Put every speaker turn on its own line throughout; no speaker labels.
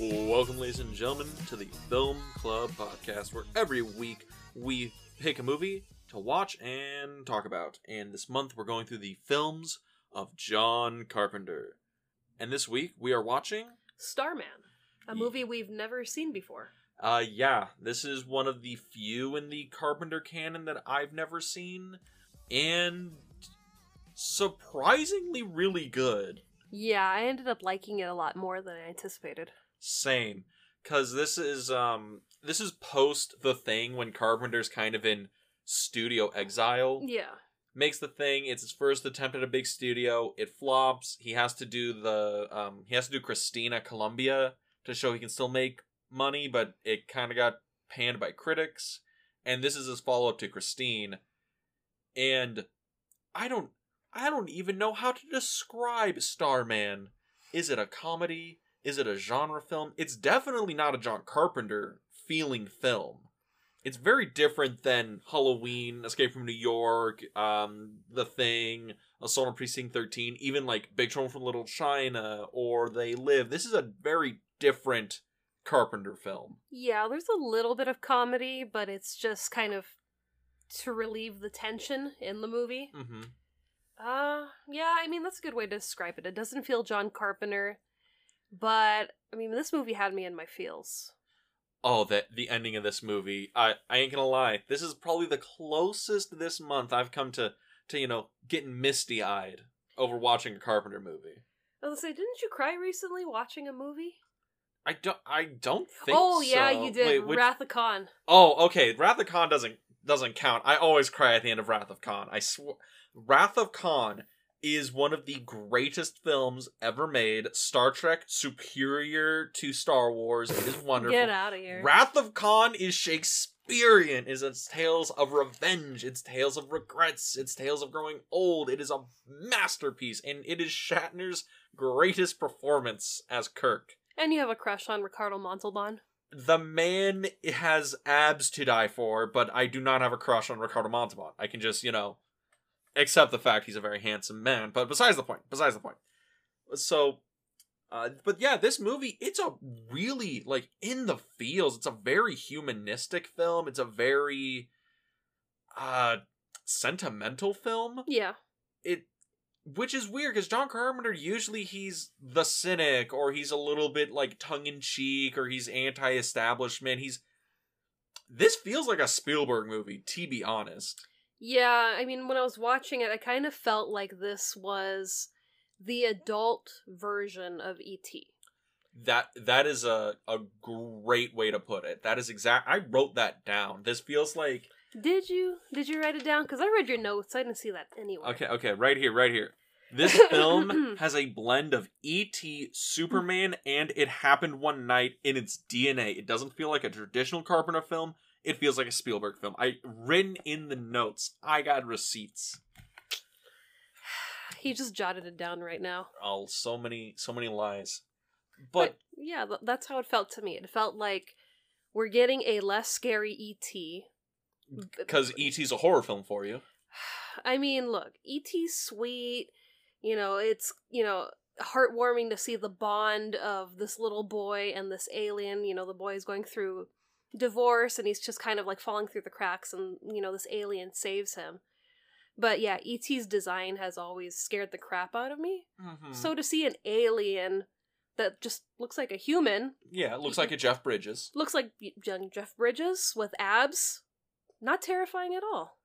Welcome, ladies and gentlemen, to the Film Club podcast, where every week we pick a movie to watch and talk about. And this month we're going through the films of John Carpenter. And this week we are watching.
Starman, a movie we've never seen before.
Uh, yeah, this is one of the few in the Carpenter canon that I've never seen, and surprisingly really good.
Yeah, I ended up liking it a lot more than I anticipated.
Same, because this is um this is post the thing when Carpenter's kind of in studio exile.
Yeah.
Makes the thing. It's his first attempt at a big studio. It flops. He has to do the um he has to do Christina Columbia to show he can still make money, but it kind of got panned by critics. And this is his follow up to Christine. And I don't I don't even know how to describe Starman. Is it a comedy? Is it a genre film? It's definitely not a John Carpenter feeling film. It's very different than Halloween, Escape from New York, um, The Thing, Assault on Precinct 13, even like Big Trouble from Little China or They Live. This is a very different Carpenter film.
Yeah, there's a little bit of comedy, but it's just kind of to relieve the tension in the movie.
Mm-hmm.
Uh, yeah, I mean, that's a good way to describe it. It doesn't feel John Carpenter, but I mean, this movie had me in my feels.
Oh, that the ending of this movie. I I ain't gonna lie. This is probably the closest this month I've come to to you know getting misty eyed over watching a Carpenter movie.
I was gonna say, didn't you cry recently watching a movie?
I don't. I don't think.
oh yeah,
so.
you did.
Wait, which-
Wrath of Khan.
Oh, okay. Wrath of Khan doesn't doesn't count. I always cry at the end of Wrath of Khan. I swear, Wrath of Khan is one of the greatest films ever made. Star Trek superior to Star Wars. It is wonderful.
Get out of here.
Wrath of Khan is Shakespearean. Is its tales of revenge. It's tales of regrets. It's tales of growing old. It is a masterpiece, and it is Shatner's greatest performance as Kirk.
and you have a crush on Ricardo Montalban.
The man has abs to die for, but I do not have a crush on Ricardo Montalban. I can just, you know, accept the fact he's a very handsome man. But besides the point, besides the point. So, uh, but yeah, this movie, it's a really, like, in the feels. It's a very humanistic film. It's a very, uh, sentimental film
Yeah.
it which is weird because John Carpenter usually he's the cynic or he's a little bit like tongue in cheek or he's anti-establishment. He's this feels like a Spielberg movie, to be honest.
Yeah, I mean, when I was watching it, I kind of felt like this was the adult version of E.T.
That that is a a great way to put it. That is exact. I wrote that down. This feels like
Did you? Did you write it down? Because I read your notes. I didn't see that anywhere.
okay, okay, right here, right here. This film has a blend of E.T., Superman, and It Happened One Night in its DNA. It doesn't feel like a traditional Carpenter film. It feels like a Spielberg film. I written in the notes. I got receipts.
He just jotted it down right now.
Oh, so many, so many lies.
But,
But
yeah, that's how it felt to me. It felt like we're getting a less scary E.T.
because E.T.'s a horror film for you.
I mean, look, E.T.'s sweet. You know, it's, you know, heartwarming to see the bond of this little boy and this alien. You know, the boy is going through divorce and he's just kind of like falling through the cracks, and, you know, this alien saves him. But yeah, E.T.'s design has always scared the crap out of me.
Mm-hmm.
So to see an alien that just looks like a human,
yeah, it looks like a Jeff Bridges.
looks like young Jeff Bridges with abs, not terrifying at all.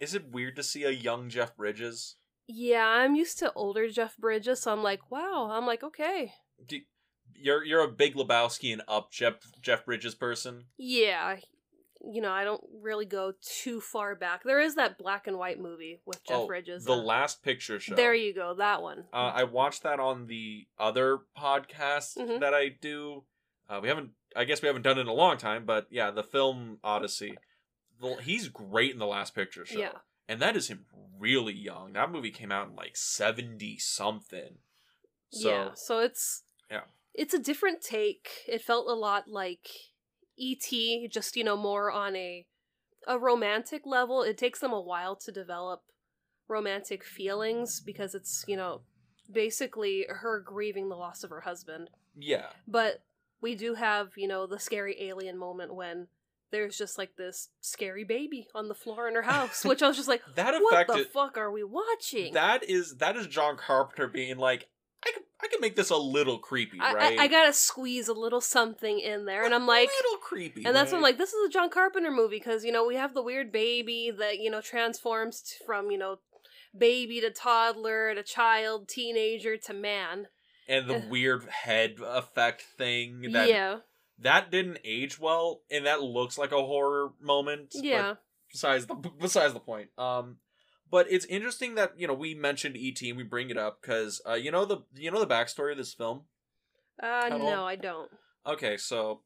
Is it weird to see a young Jeff Bridges?
Yeah, I'm used to older Jeff Bridges, so I'm like, wow. I'm like, okay.
Do, you're you're a big Lebowski and up Jeff Jeff Bridges person.
Yeah, you know, I don't really go too far back. There is that black and white movie with Jeff
Oh,
Bridges.
The
uh,
Last Picture Show.
There you go, that one.
Uh, I watched that on the other podcast
Mhm.
that I do. Uh, we haven't, I guess we haven't done it in a long time, but yeah, the film Odyssey. The, he's great in the Last Picture Show,
Yeah.
and that is him really young. That movie came out in like seventy something. So
yeah, so it's
Yeah.
It's a different take. It felt a lot like E.T., just you know, more on a a romantic level. It takes them a while to develop romantic feelings because it's you know basically her grieving the loss of her husband.
yeah,
But we do have, you know, the scary alien moment when there's just like this scary baby on the floor in her house, which I was just like,
that
what the fuck are we watching?
that is that is John Carpenter being like, I could I could make this a little creepy,
I,
right?
I, I gotta squeeze a little something in there, and I'm like,
a little creepy,
and that's when I'm like, this is a John Carpenter movie because you know we have the weird baby that you know transforms t- from you know baby to toddler to child, teenager to man.
and the weird head effect thing that
yeah,
that didn't age well, and that looks like a horror moment. but
yeah,
besides the besides the point. Um, but it's interesting that you know we mentioned ET and we bring it up because uh, you know the you know the backstory of this film.
uh,
all?
no, I don't.
Okay, so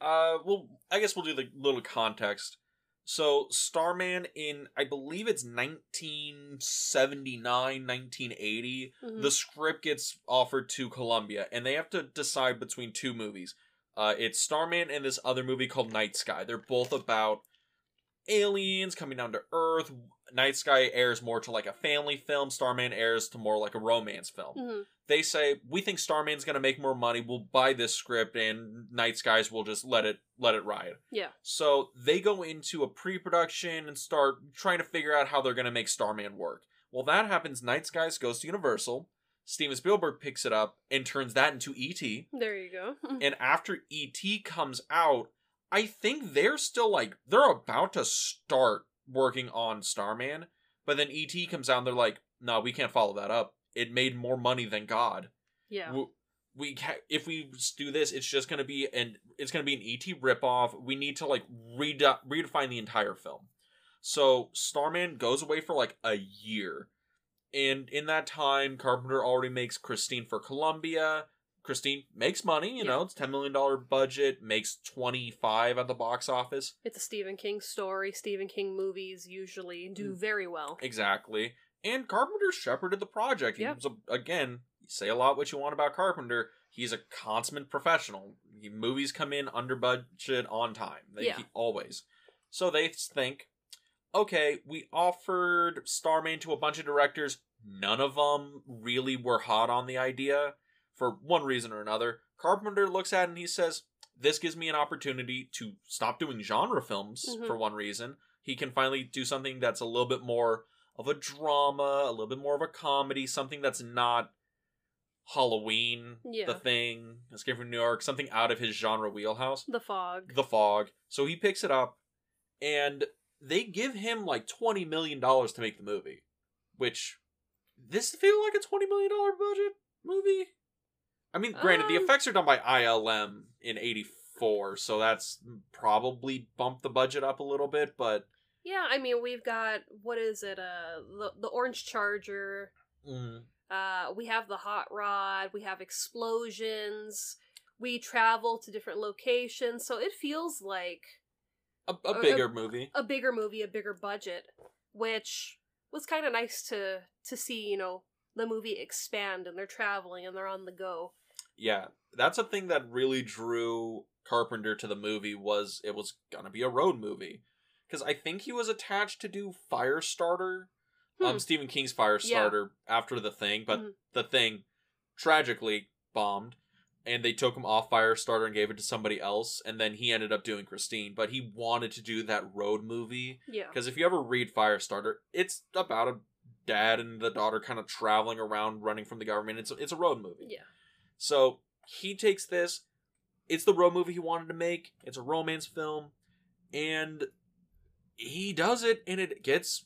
uh, well, I guess we'll do the little context. So Starman in I believe it's 1979, 1980.
Mhm.
The script gets offered to Columbia, and they have to decide between two movies. Uh, it's Starman and this other movie called Night Sky. They're both about aliens coming down to Earth. Night Sky airs more to like a family film. Starman airs to more like a romance film.
Mhm.
They say we think Starman's gonna make more money. We'll buy this script, and Night Skies will just let it let it ride.
Yeah.
So they go into a pre-production and start trying to figure out how they're gonna make Starman work. Well, that happens. Night Skies goes to Universal. Steven Spielberg picks it up and turns that into E.T.
There you go.
And after E.T. comes out, I think they're still like they're about to start working on Starman, but then E.T. comes out and they're like, "No, we can't follow that up. It made more money than God.
yeah.
We, we ca- if we do this, it's just gonna be an it's gonna be an ET ripoff. We need to like rede- redefine the entire film. So Starman goes away for like a year, and in that time, Carpenter already makes Christine for Columbia. Christine makes money, you know, it's ten million dollar budget, makes twenty five at the box office.
It's a Stephen King story. Stephen King movies usually do
Mm.
very well.
Exactly. And Carpenter shepherded the project. He
Yeah.
was a, again, say a lot what you want about Carpenter. He's a consummate professional. He, movies come in under budget on time. They
Yeah.
he- always. So they think, okay, we offered Starman to a bunch of directors. None of them really were hot on the idea for one reason or another. Carpenter looks at it and he says, This gives me an opportunity to stop doing genre films
Mhm.
for one reason. He can finally do something that's a little bit more of a drama, a little bit more of a comedy, something that's not Halloween,
Yeah.
the thing, Escape from New York, something out of his genre wheelhouse.
The Fog.
The Fog. So he picks it up, and they give him like twenty million dollars to make the movie, which this feel like a twenty million dollar budget movie. I mean, granted, the
Um,
effects are done by ILM in '84, so that's probably bumped the budget up a little bit, but
Yeah, I mean we've got what is it? Uh, the the Orange Charger.
mm,
Uh, we have the hot rod. We have explosions. We travel to different locations, so it feels like
a,
Uh,
a bigger movie.
a bigger movie, a bigger budget, which was kind of nice to to see. You know, the movie expand and they're traveling and they're on the go.
Yeah, that's a thing that really drew Carpenter to the movie was it was gonna be a road movie because I think he was attached to do Firestarter,
Hmm.
um, Stephen King's Firestarter after the thing, but
Mhm.
the thing tragically bombed, and they took him off Firestarter and gave it to somebody else, and then he ended up doing Christine, but he wanted to do that road movie
Yeah,
because if you ever read Firestarter, it's about a dad and the daughter kind of traveling around running from the government. It's it's a road movie.
yeah,
So he takes this. It's the road movie he wanted to make. It's a romance film, and he does it, and it gets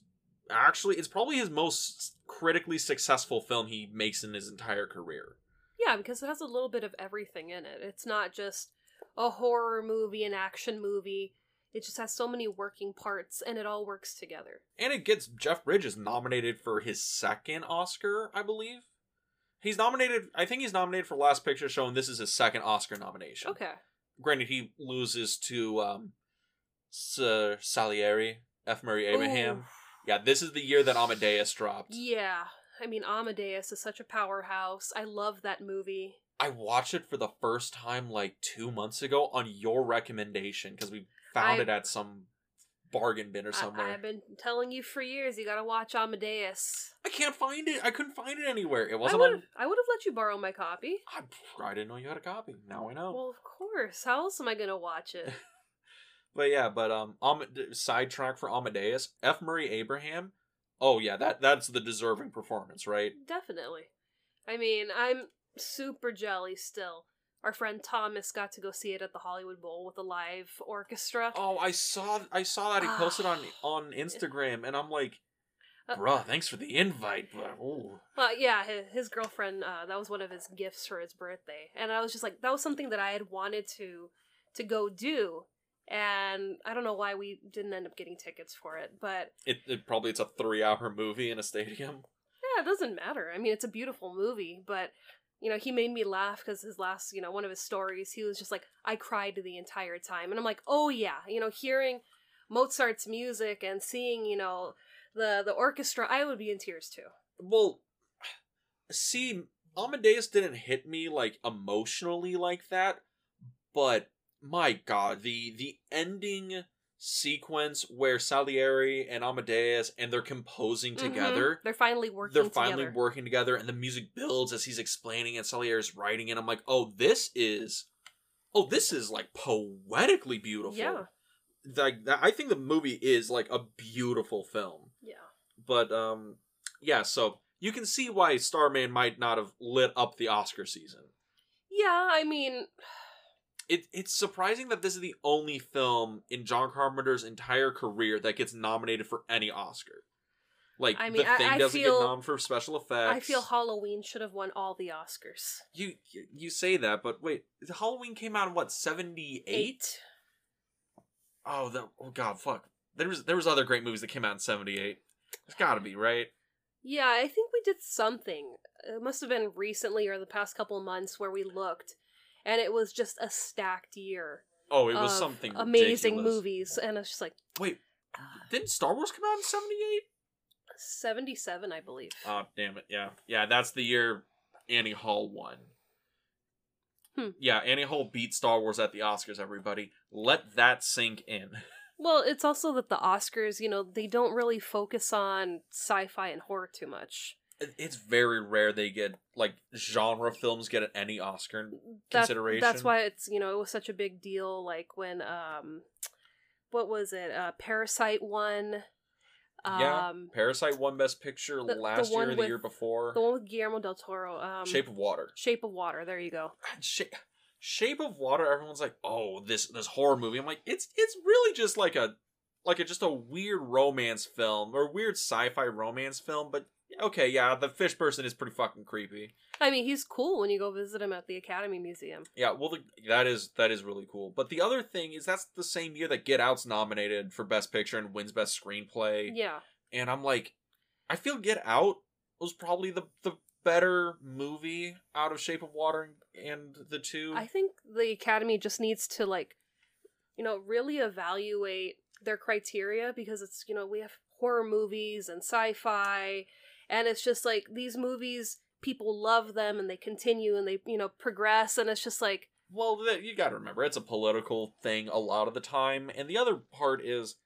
actually. It's probably his most critically successful film he makes in his entire career.
yeah. Because it has a little bit of everything in it. It's not just a horror movie, an action movie. It just has so many working parts, and it all works together.
And it gets Jeff Bridges nominated for his second Oscar, I believe. He's nominated. I think he's nominated for Last Picture Show, and this is his second Oscar nomination.
Okay.
Granted, he loses to um, Sir Salieri, F. Murray Abraham.
Ooh.
Yeah, this is the year that Amadeus dropped.
Yeah. I mean, Amadeus is such a powerhouse. I love that movie.
I watched it for the first time like two months ago on your recommendation because we found
I-
it at some bargain bin or
I,
somewhere.
I've been telling you for years you gotta watch Amadeus.
I can't find it. I couldn't find it anywhere. It wasn't.
I would have let you borrow my copy.
I, I didn't know you had a copy. Now I know.
Well, of course. How else am I gonna watch it?
But yeah, but um, Am- sidetrack for Amadeus, F. Murray Abraham. Oh yeah, that that's the deserving performance, right?
Definitely. I mean, I'm super jelly still. Our friend Thomas got to go see it at the Hollywood Bowl with a live orchestra.
Oh, I saw I saw that he posted on on Instagram, and I'm like,
Uh,
bruh, thanks for the invite, but ooh.
Well, yeah, his, his girlfriend. Uh, that was one of his gifts for his birthday, and I was just like, that was something that I had wanted to to go do, and I don't know why we didn't end up getting tickets for it, but
It, it probably it's a three hour movie in a stadium.
yeah, it doesn't matter. I mean, it's a beautiful movie, but you know, he made me laugh because his last, you know, one of his stories, he was just like, I cried the entire time, and I'm like, oh yeah, you know, hearing Mozart's music and seeing, you know, the the orchestra, I would be in tears too.
Well, see, Amadeus didn't hit me like emotionally like that, but my god, the the ending sequence where Salieri and Amadeus and they're composing
Mhm.
together.
They're finally working.
They're finally
together.
working together, and the music builds as he's explaining, and Salieri's writing it. I'm like, oh, this is, oh, this is like poetically beautiful.
Yeah.
like that, I think the movie is like a beautiful film
Yeah.
but um yeah so you can see why starman might not have lit up the oscar season
Yeah, I mean,
it, it's surprising that this is the only film in john carpenter's entire career that gets nominated for any oscar. Like
I mean,
the thing
I
doesn't
feel-
get nominated for special effects
I feel Halloween should have won all the Oscars.
you you- you say that but wait halloween came out in what 78 oh the oh god fuck. There was there was other great movies that came out in 78 it's gotta be right?
Yeah, I think we did something. It must have been recently or the past couple months where we looked, and it was just a stacked year.
oh it was something
amazing
ridiculous.
movies, and it's just like
Wait, didn't Star Wars come out in '78?
seventy-seven, I believe.
Oh, damn it! Yeah, yeah, that's the year Annie Hall won.
Hmm.
Yeah, Annie Hall beat Star Wars at the Oscars. Everybody, let that sink in.
Well, it's also that the Oscars, you know, they don't really focus on sci-fi and horror too much.
It- It's very rare they get like genre films get any Oscar
That-
consideration.
That's why it's you know it was such a big deal. Like when um, what was it? Uh, Parasite won.
Yeah,
Um,
Parasite won Best Picture
the- the
last year,
one
or the year before.
the one with Guillermo del Toro. Um,
Shape of Water.
Shape of Water. There you go.
God, Sha- Shape of Water. Everyone's like, "Oh, this this horror movie." I'm like, it's it's really just like a like a just a weird romance film or weird sci-fi romance film. But okay, yeah, the fish person is pretty fucking creepy.
I mean, he's cool when you go visit him at the Academy Museum.
Yeah, well, the, that is that is really cool. But the other thing is that's the same year that Get Out's nominated for Best Picture and wins Best Screenplay.
Yeah.
And I'm like, I feel Get Out was probably the the better movie out of Shape of Water and, and the two.
I think the Academy just needs to like, you know, really evaluate their criteria because it's you know we have horror movies and sci-fi, and it's just like these movies people love them and they continue and they you know progress and it's just like
Well, you got to remember it's a political thing a lot of the time, and the other part is,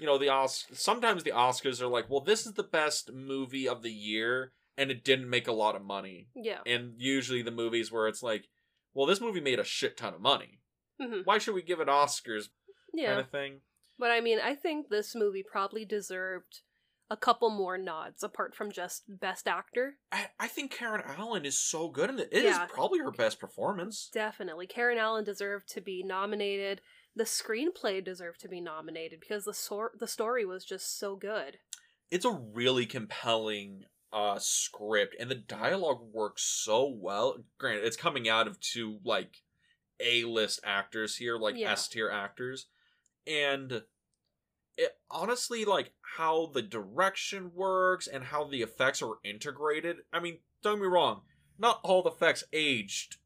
you know, the Os- sometimes the Oscars are like, well, this is the best movie of the year, and it didn't make a lot of money,
yeah
and usually the movies where it's like, well, this movie made a shit ton of money.
hmm
Why should we give it Oscars?
yeah
Kind of thing.
but I mean I think this movie probably deserved a couple more nods apart from just best actor
I, I think Karen Allen is so good in it. It is
Yeah.
probably her best performance.
Definitely. Karen Allen deserved to be nominated. The screenplay deserved to be nominated because the sor- the story was just so good.
It's a really compelling uh script and the dialogue works so well. Granted, it's coming out of two like A-list actors here, like
Yeah.
S-tier actors. And it honestly like how the direction works and how the effects are integrated. I mean, don't get me wrong, not all the effects aged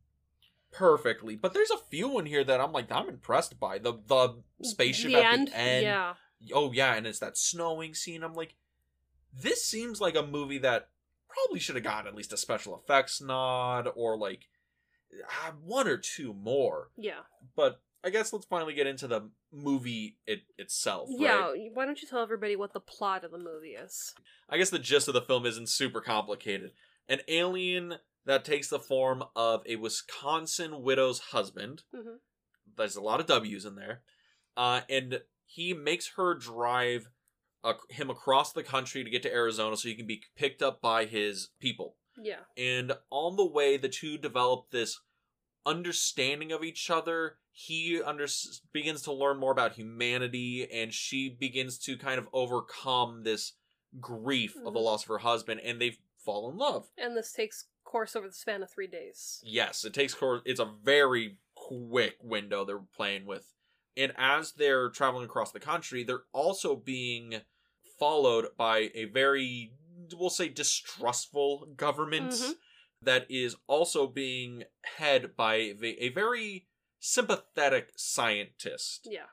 perfectly, but there's a few in here that I'm like I'm impressed by. The the spaceship
the
at
end,
the end
yeah.
oh yeah, and it's that snowing scene. I'm like, this seems like a movie that probably should have gotten at least a special effects nod or like uh, one or two more.
Yeah.
But I guess let's finally get into the movie it itself.
Yeah,
right?
why don't you tell everybody what the plot of the movie is?
I guess the gist of the film isn't super complicated. An alien that takes the form of a Wisconsin widow's husband.
Mhm.
There's a lot of W's in there. Uh, and he makes her drive uh, him across the country to get to Arizona so he can be picked up by his people.
Yeah.
And on the way, the two develop this understanding of each other. He under- begins to learn more about humanity, and she begins to kind of overcome this grief of the
Mhm.
loss of her husband, and they fall in love.
And this takes course over the span of three days.
Yes, it takes course. It's a very quick window they're playing with, and as they're traveling across the country, they're also being followed by a very, we'll say, distrustful government
Mhm.
That is also being head by the, a very sympathetic scientist
Yeah.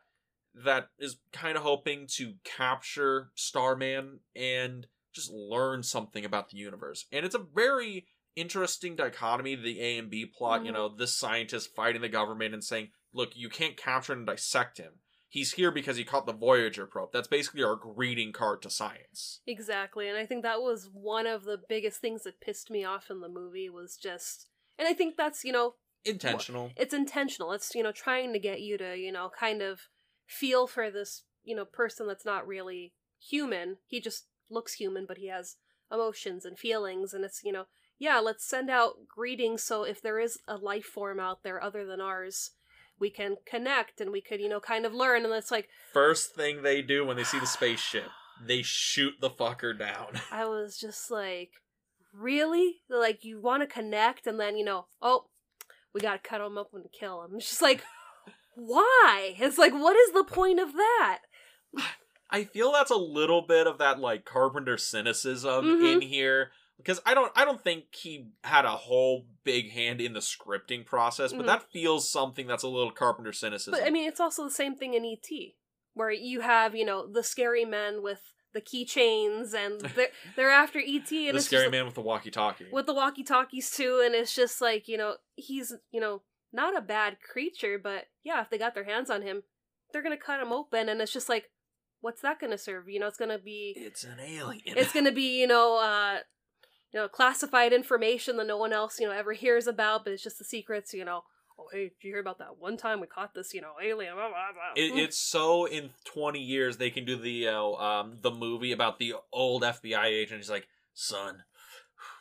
that is kind of hoping to capture Starman and just learn something about the universe. And it's a very interesting dichotomy, the A and B plot, you
Mhm.
know, this scientist fighting the government and saying, look, you can't capture and dissect him. He's here because he caught the Voyager probe. That's basically our greeting card to science.
Exactly. And I think that was one of the biggest things that pissed me off in the movie was just and I think that's, you know,
Intentional.
it's intentional. It's, you know, trying to get you to, you know, kind of feel for this, you know, person that's not really human. He just looks human, but he has emotions and feelings and it's, you know, yeah, let's send out greetings so if there is a life form out there other than ours, we can connect and we could, you know, kind of learn and it's like
First thing they do when they see the spaceship, they shoot the fucker down.
I was just like, really? Like, you want to connect, and then, you know, oh, we gotta cut him up and kill him. It's just like, why? It's like, what is the point of that?
I feel that's a little bit of that like Carpenter cynicism
Mhm.
in here because I don't I don't think he had a whole big hand in the scripting process, but
Mhm.
that feels something that's a little Carpenter cynicism.
But I mean, it's also the same thing in ET, where you have, you know, the scary men with the keychains, and they're, they're after ET, and
the scary man with the walkie-talkie.
with the walkie talkies too, and it's just like, you know, he's, you know, not a bad creature, but yeah, if they got their hands on him, they're gonna cut him open, and it's just like, what's that gonna serve? You know, it's gonna be,
It's an alien.
it's gonna be, you know, uh, you know, classified information that no one else, you know, ever hears about, but it's just the secrets, you know. Oh, hey, did you hear about that one time we caught this, you know, alien? Blah, blah, blah.
It, it's so in 20 years they can do the know, um the movie about the old FBI agent. He's like, son,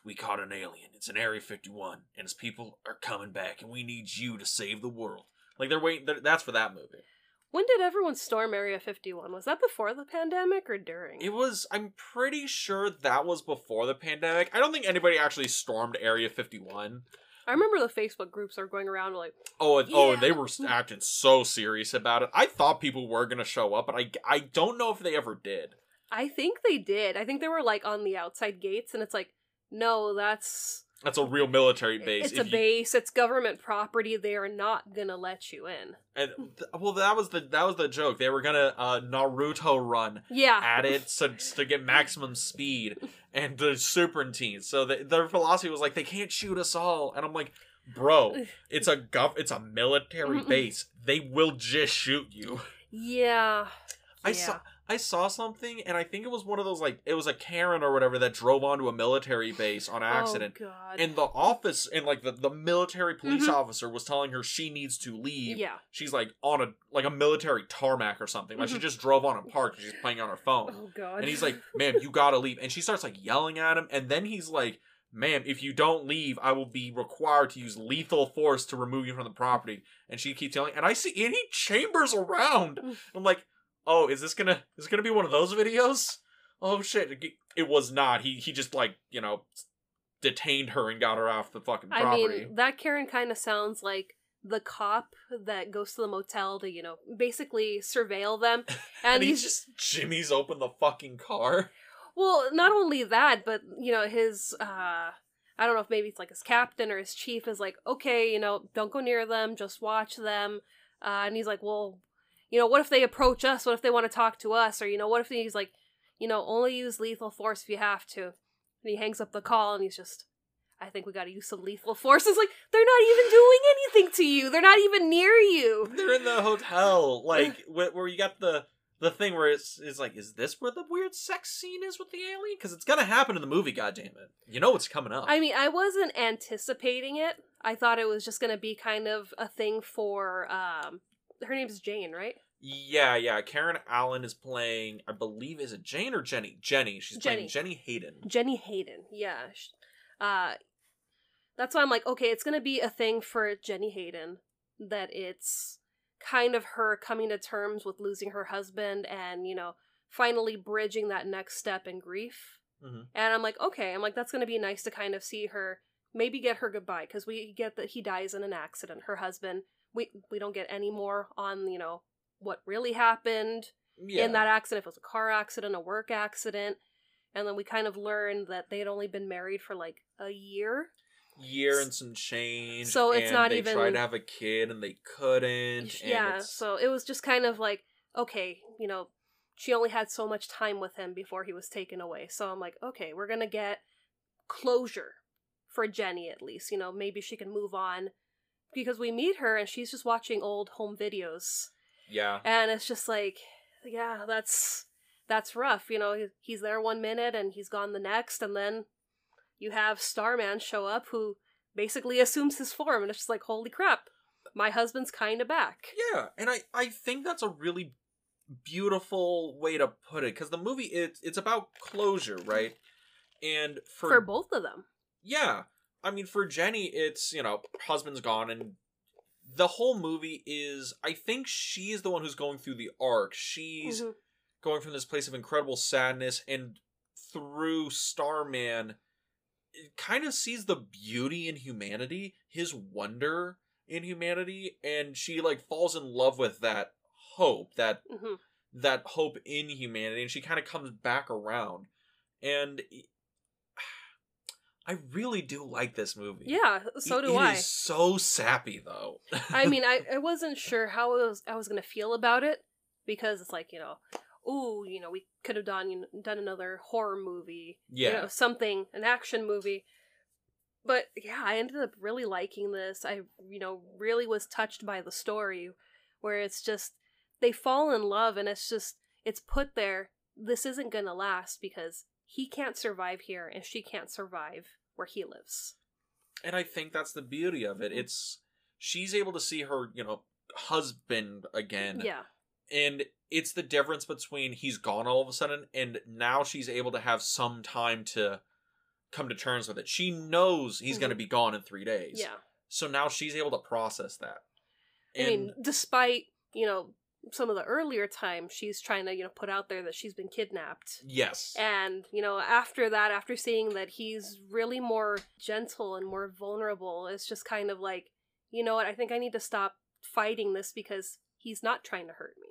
we caught an alien. It's an Area 51, and his people are coming back, and we need you to save the world. Like they're waiting. They're, that's for that movie.
When did everyone storm Area 51? Was that before the pandemic or during?
It was. I'm pretty sure that was before the pandemic. I don't think anybody actually stormed Area 51.
I remember the Facebook groups are going around like,
Oh, oh,
Yeah.
they were acting so serious about it. I thought people were gonna show up, but I I don't know if they ever did.
I think they did. I think they were like on the outside gates, and it's like, no, that's
That's a real military base.
it's a
you-
base. It's government property. They are not gonna let you in.
And th- well, that was the that was the joke. They were gonna uh, Naruto run
Yeah,
at it to to get maximum speed and the super serpentine. So the, their philosophy was like they can't shoot us all. And I'm like, bro, it's a gov, it's a military base. They will just shoot you.
yeah.
I
yeah.
saw I saw something, and I think it was one of those like it was a Karen or whatever that drove onto a military base on accident.
Oh God.
And the office and like the, the military police
Mhm.
officer was telling her she needs to leave
yeah.
she's like on a like a military tarmac or something. Like she
Mhm.
just drove on a park and she's playing on her phone.
Oh God.
And he's like, "Ma'am, you gotta leave." And she starts like yelling at him, and then he's like, "Ma'am, if you don't leave, I will be required to use lethal force to remove you from the property." And she keeps yelling, and I see and he chambers around. I'm like, "Oh, is this gonna is this gonna be one of those videos?" Oh shit! It- was not. He he just like you know detained her and got her off the fucking
I mean, that Karen kind of sounds like the cop that goes to the motel to, you know, basically surveil them. And,
and he
he's
just Jimmy's open the fucking car.
well, not only that, but you know, his uh I don't know if maybe it's like his captain or his chief is like, okay, you know, don't go near them, just watch them. Uh, and he's like, well, you know, what if they approach us? What if they want to talk to us? Or you know, what if he's like, you know, only use lethal force if you have to. And he hangs up the call and he's just, I think we got to use some lethal force. It's like they're not even doing anything to you. They're not even near you.
They're in the hotel, like where, where you got the the thing where it's it's like, is this where the weird sex scene is with the alien? Because it's gonna happen in the movie. God damn it! You know what's coming up.
I mean, I wasn't anticipating it. I thought it was just going to be kind of a thing for um her name's Jane, right?
yeah, yeah. Karen Allen is playing. I believe is it Jane or Jenny? Jenny. She's playing Jenny Hayden.
Jenny Hayden. Yeah. Uh that's why I'm like, okay, it's going to be a thing for Jenny Hayden that it's kind of her coming to terms with losing her husband and, you know, finally bridging that next step in grief.
Mhm.
And I'm like, okay, I'm like, that's going to be nice to kind of see her maybe get her goodbye because we get that he dies in an accident. Her husband, we we don't get any more on you know what really happened
Yeah.
in that accident. If it was a car accident, a work accident, and then we kind of learned that they had only been married for like a year.
year and some change.
So it's
and
not
they
even-
tried to have a kid and they couldn't.
yeah, so it was just kind of like okay, you know, she only had so much time with him before he was taken away. So I'm like, okay, we're gonna get closure for Jenny at least. You know, maybe she can move on because we meet her and she's just watching old home videos
yeah.
and it's just like yeah that's that's rough you know he's there one minute and he's gone the next and then you have starman show up who basically assumes his form and it's just like holy crap my husband's kind of back
Yeah, and I I think that's a really beautiful way to put it because the movie it's it's about closure, right? And for,
for both of them
yeah, I mean for Jenny, it's you know husband's gone and the whole movie is I think she's the one who's going through the arc. She's
Mhm.
going from this place of incredible sadness and through Starman kind of sees the beauty in humanity, his wonder in humanity, and she like falls in love with that hope, that
Mhm.
that hope in humanity, and she kind of comes back around. And I really do like this movie.
yeah so
It-
do
it
i
is so sappy though.
i mean I, I wasn't sure how I was, I was gonna feel about it because it's like you know ooh you know we could have done you know, done another horror movie
yeah.
you know something an action movie but yeah i ended up really liking this i you know really was touched by the story where it's just they fall in love and it's just it's put there this isn't gonna last because he can't survive here and she can't survive where he lives
and I think that's the beauty of it. It's she's able to see her, you know, husband again.
yeah
And it's the difference between he's gone all of a sudden and now she's able to have some time to come to terms with it. She knows he's
Mhm.
going to be gone in 3 days.
yeah
So now she's able to process that.
i mean despite you know some of the earlier times she's trying to you know put out there that she's been kidnapped
yes.
And, you know, after that, after seeing that he's really more gentle and more vulnerable, it's just kind of like, you know what, I think I need to stop fighting this because he's not trying to hurt me.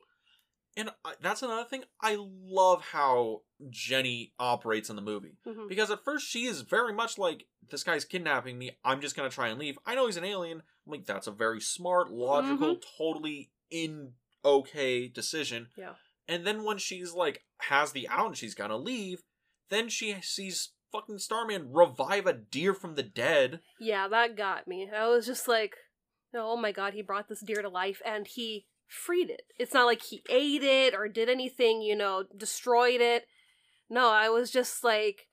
And that's another thing. I love how Jenny operates in the movie.
Mhm.
Because at first she is very much like, this guy's kidnapping me. I'm just going to try and leave. I know he's an alien. I'm like, that's a very smart, logical, totally in okay decision.
Yeah.
And then when she's like, has the out and she's to leave, then she sees fucking Starman revive a deer from the dead.
Yeah, that got me. I was just like, oh my god, he brought this deer to life and he freed it. It's not like he ate it or did anything, you know, destroyed it. No, I was just like,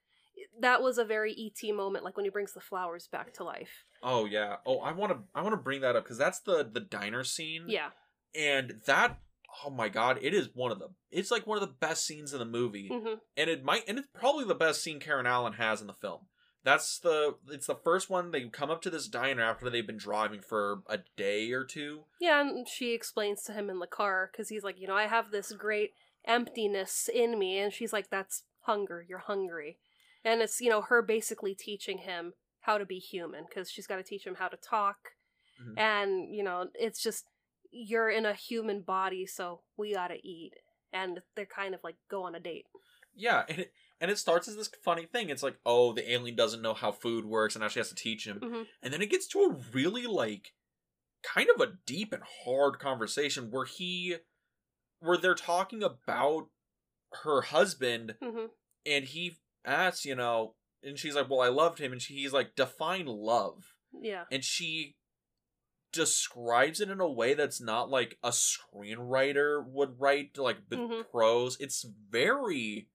that was a very ET moment, like when he brings the flowers back to life.
Oh yeah. Oh, I want to I want to bring that up cuz that's the the diner scene.
Yeah.
And that oh my god it is one of the it's like one of the best scenes in the movie.
Hmm
and it might and it's probably the best scene karen allen has in the film. That's the it's the first one they come up to this diner after they've been driving for a day or two.
Yeah, and she explains to him in the car because he's like, you know, I have this great emptiness in me, and she's like, that's hunger. You're hungry, and it's you know her basically teaching him how to be human because she's got to teach him how to talk,
Mhm.
and you know it's just you're in a human body, so we gotta eat, and they're kind of like go on a date.
yeah and it and it starts as this funny thing it's like oh the alien doesn't know how food works and now she has to teach him
Mhm.
and then it gets to a really like kind of a deep and hard conversation where he where they're talking about her husband
hmm
and he asks, you know, and she's like, "Well, I loved him," and she, he's like, "Define love,"
Yeah.
and she describes it in a way that's not like a screenwriter would write, like with
Mhm.
prose. It's very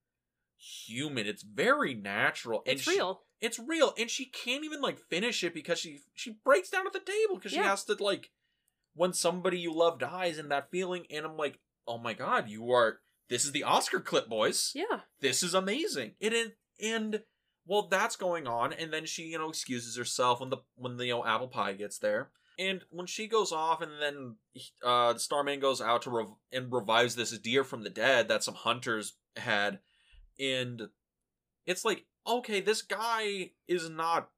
human. It's very natural. and
It's
she-
real.
it's real, and she can't even like finish it because she she breaks down at the table because she has to like when somebody you love dies and that feeling. And I'm like, oh my god, you are. This is the Oscar clip, boys
Yeah.
this is amazing. It is, and well, that's going on, and then she, you know, excuses herself when the when the you know apple pie gets there, and when she goes off, and then uh, Starman goes out to rev- and revives this deer from the dead that some hunters had, and it's like, okay, this guy is not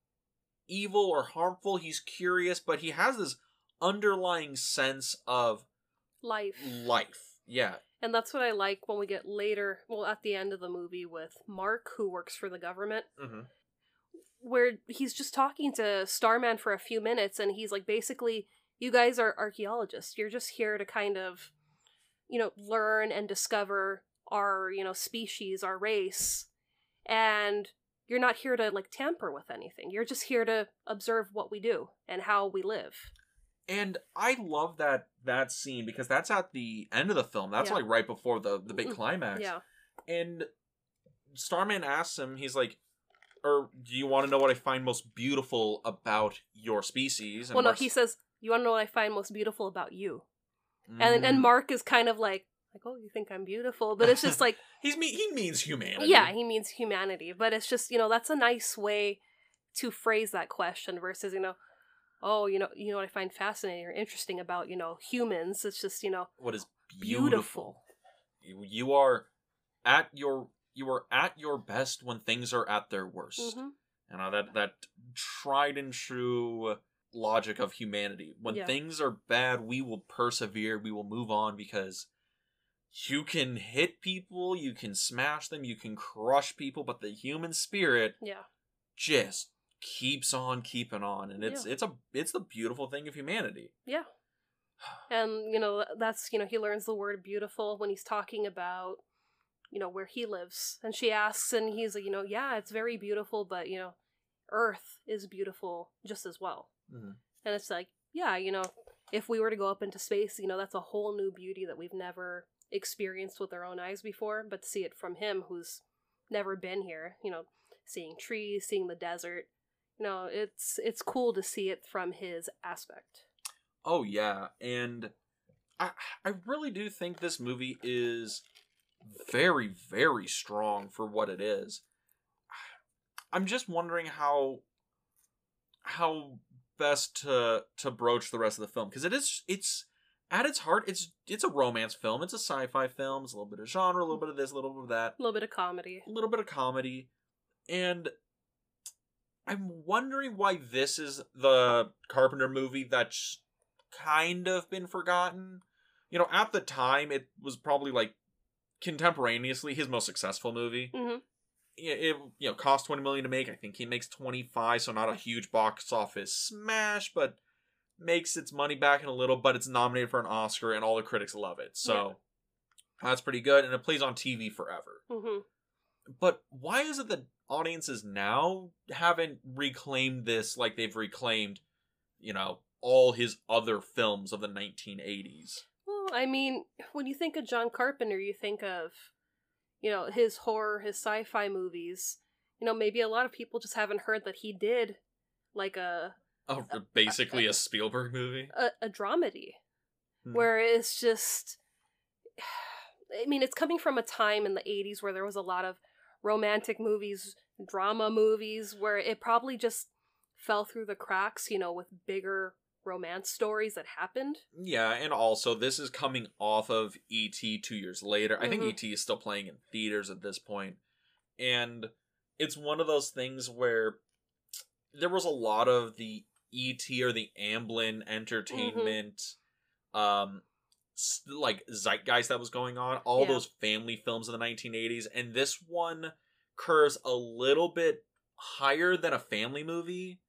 evil or harmful. He's curious, but he has this underlying sense of
Life.
life. Yeah,
And that's what I like when we get later, well, at the end of the movie with Mark, who works for the government,
hmm
where he's just talking to Starman for a few minutes, and he's like, basically, you guys are archaeologists. You're just here to kind of, you know, learn and discover our, you know, species, our race. And you're not here to, like, tamper with anything. You're just here to observe what we do and how we live.
And I love that that scene because that's at the end of the film. That's
Yeah.
like right before the the big
Mm,
climax.
Yeah.
And Starman asks him, he's like, "Or do you want to know what I find most beautiful about your species?"
Well, no, he says, you want to know what I find most beautiful about you? And, and
Mm.
Mark is kind of like, like, oh, you think I'm beautiful? But it's just like,
he's me. He means humanity.
yeah, he means humanity. But it's just, you know, that's a nice way to phrase that question versus, you know, oh, you know, you know what I find fascinating or interesting about, you know, humans. It's just, you know,
what is beautiful.
beautiful.
You are at your you are at your best when things are at their worst.
hmm
You know that that tried and true logic of humanity. When
Yeah.
things are bad, we will persevere. We will move on because you can hit people, you can smash them, you can crush people, but the human spirit
Yeah.
just keeps on keeping on, and it's
Yeah.
it's a it's the beautiful thing of humanity.
Yeah. And, you know, that's, you know, he learns the word beautiful when he's talking about, you know, where he lives. And she asks, and he's like, you know, yeah, it's very beautiful, but, you know, Earth is beautiful just as well.
Mhm.
And it's like, yeah, you know, if we were to go up into space, you know, that's a whole new beauty that we've never experienced with our own eyes before, but see it from him who's never been here, you know, seeing trees, seeing the desert, you know, it's it's cool to see it from his aspect.
Oh yeah, and I I really do think this movie is very very strong for what it is. I'm just wondering how how best to to broach the rest of the film because it is it's at its heart it's it's a romance film, it's a sci-fi film, it's a little bit of genre, a little bit of this, a little bit of that.
A little bit of comedy.
a little bit of comedy. And i'm wondering why this is the carpenter movie that's kind of been forgotten. You know at the time it was probably like contemporaneously his most successful movie.
Hmm
it, it you know cost 20 million to make. I think he makes 25 so not a huge box office smash but makes its money back in a little but it's nominated for an oscar and all the critics love it. So that's pretty good and it plays on tv forever.
Hmm
but why is it that audiences now haven't reclaimed this like they've reclaimed, you know, all his other films of the 1980s?
Well, I mean, when you think of John Carpenter, you think of, you know, his horror, his sci-fi movies. You know, maybe a lot of people just haven't heard that he did like a
Oh, basically a Spielberg movie.
a, a dramedy,
Hmm.
where it's just. I mean, it's coming from a time in the '80s where there was a lot of romantic movies, drama movies, where it probably just fell through the cracks. You know, with bigger romance stories that happened.
Yeah, and also this is coming off of E.T. two years later. I think
Mhm.
E.T. is still playing in theaters at this point, and it's one of those things where there was a lot of the E.T. or the Amblin entertainment, um, s- like zeitgeist that was going on. All
Yeah.
those family films in the 1980s, and this one curves a little bit higher than a family movie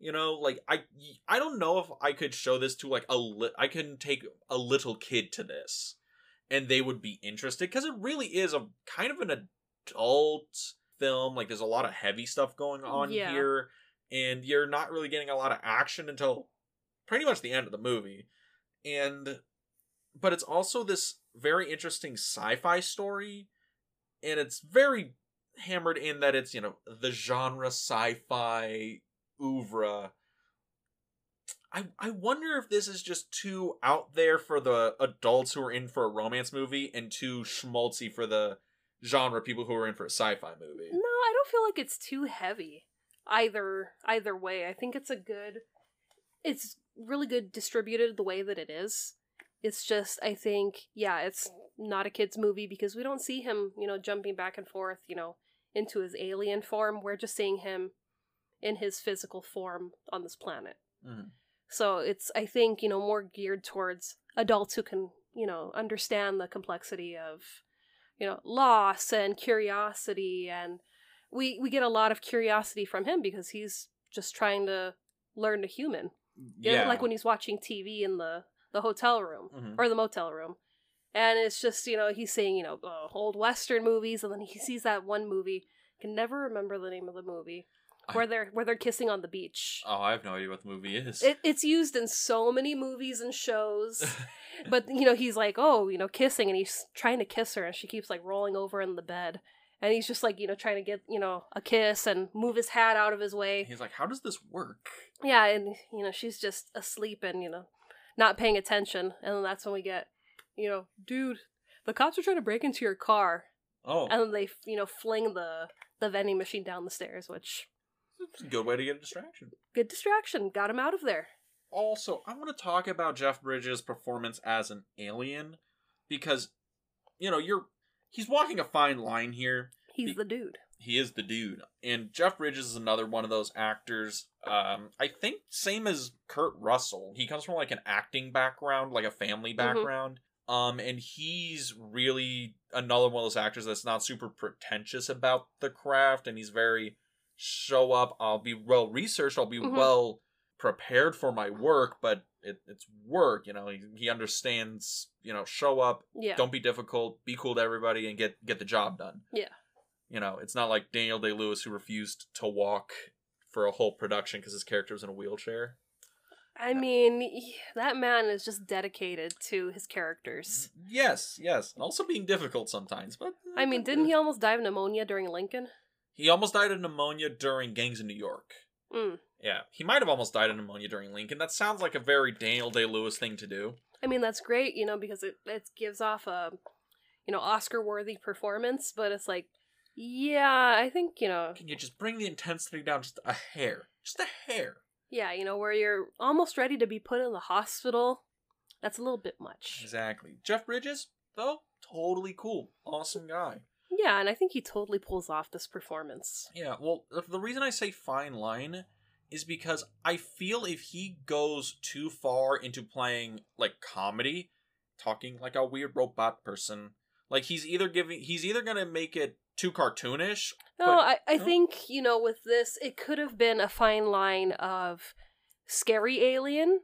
you know like i i don't know if i could show this to like a li- i can take a little kid to this and they would be interested because it really is a kind of an adult film. Like there's a lot of heavy stuff going on
Yeah.
here, and you're not really getting a lot of action until pretty much the end of the movie. And but it's also this very interesting sci-fi story, and it's very hammered in that it's you know the genre sci-fi oeuvre. I I wonder if this is just too out there for the adults who are in for a romance movie and too schmaltzy for the genre people who are in for a sci-fi movie.
No, I don't feel like it's too heavy. Either either way, I think it's a good. It's really good distributed the way that it is. It's just I think yeah, it's not a kids movie because we don't see him you know jumping back and forth you know into his alien form. We're just seeing him in his physical form on this planet.
Mhm.
So it's I think, you know, more geared towards adults who can, you know, understand the complexity of, you know, loss and curiosity and we we get a lot of curiosity from him because he's just trying to learn to human. You know,
Yeah,
like when he's watching TV in the the hotel room
Mhm.
or the motel room. And it's just, you know, he's saying, you know, uh, old western movies and then he sees that one movie, can never remember the name of the movie, where they're where they're kissing on the beach.
Oh, I have no idea what the movie is.
It, it's used in so many movies and shows. but, you know, he's like, oh, you know, kissing, and he's trying to kiss her, and she keeps, like, rolling over in the bed. And he's just, like, you know, trying to get, you know, a kiss and move his hat out of his way.
He's like, "How does this work?"
Yeah, and, you know, she's just asleep and, you know, not paying attention. And then that's when we get, you know, dude, the cops are trying to break into your car.
Oh,
And then they, you know, fling the, the vending machine down the stairs, which,
it's a good way to get a distraction.
good distraction. Got him out of there.
Also, I want to talk about Jeff Bridges' performance as an alien because, you know, you're he's walking a fine line here.
He's the dude.
He is the dude, and Jeff Bridges is another one of those actors. Um, I think same as Kurt Russell. He comes from like an acting background, like a family background. Um, and he's really another one of those actors that's not super pretentious about the craft, and he's very show up. I'll be well researched. I'll be
Mhm.
well prepared for my work, but it, it's work. You know, he, he understands. You know, show up,
Yeah.
don't be difficult, be cool to everybody, and get get the job done.
Yeah.
You know, it's not like Daniel Day Lewis who refused to walk for a whole production because his character was in a wheelchair.
I mean, that man is just dedicated to his characters.
Yes, yes, and also being difficult sometimes. But
I mean, didn't he almost die of pneumonia during Lincoln?
He almost died of pneumonia during Gangs in New York.
Mm.
Yeah, he might have almost died of pneumonia during Lincoln. That sounds like a very Daniel Day Lewis thing to do.
I mean, that's great, you know, because it, it gives off a, you know, Oscar worthy performance, but it's like, yeah, I think, you know,
Can you just bring the intensity down just a hair? Just a hair.
yeah, you know, where you're almost ready to be put in the hospital. That's a little bit much.
Exactly. Jeff Bridges, though, totally cool. Awesome guy.
Yeah, and I think he totally pulls off this performance.
Yeah, well, the- reason I say fine line is because I feel if he goes too far into playing like comedy, talking like a weird robot person, like he's either giving he's either gonna make it too cartoonish.
No,
but-
I, I
no?
think, you know, with this, it could have been a fine line of scary alien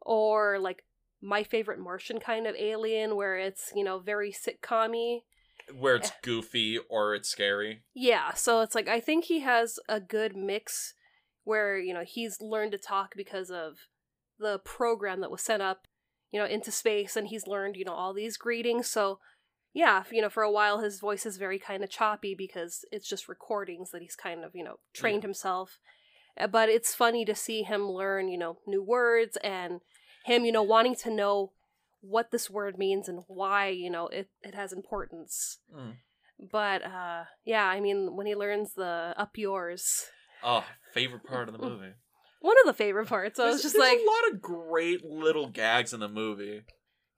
or like my favorite Martian kind of alien where it's, you know, very sitcom
where it's goofy or it's scary.
Yeah, so it's like I think he has a good mix where, you know, he's learned to talk because of the program that was set up, you know, into space and he's learned, you know, all these greetings. So, yeah, you know, for a while his voice is very kind of choppy because it's just recordings that he's kind of, you know, trained himself. Uh, But it's funny to see him learn, you know, new words and him, you know, wanting to know what this word means and why, you know, it, it has importance.
Mm.
But uh yeah, I mean when he learns the up yours.
Oh, favorite part of the movie.
One of the favorite parts. I was just
there's
like
a lot of great little gags in the movie.